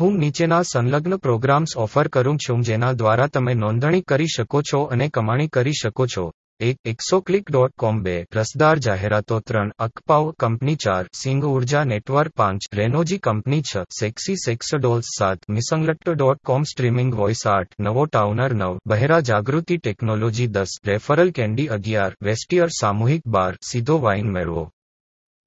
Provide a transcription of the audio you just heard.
હું નીચેના સંલગ્ન પ્રોગ્રામ્સ ઓફર કરું છું જેના દ્વારા તમે નોંધણી કરી શકો છો અને કમાણી કરી શકો છો. એક, એક્સોક્લિક ડોટ કોમ. બે, રસદાર જાહેરાતો. ત્રણ, અકપાવ કંપની. ચાર, સિંગ ઊર્જા નેટવર્ક. પાંચ, રેનોજી કંપની. છ, સેક્સી સેક્સ ડોલ્સ. સાત, મિસંગલટ્ટ ડોટ કોમ સ્ટ્રીમિંગ વોઇસ. આઠ, નવો ટાઉનર. નવ, બહેરા જાગૃતિ ટેકનોલોજી. દસ, રેફરલ કેન્ડી અગિયાર, વેસ્ટિયર સામૂહિક બાર, સીધો વાઇન મેળવો.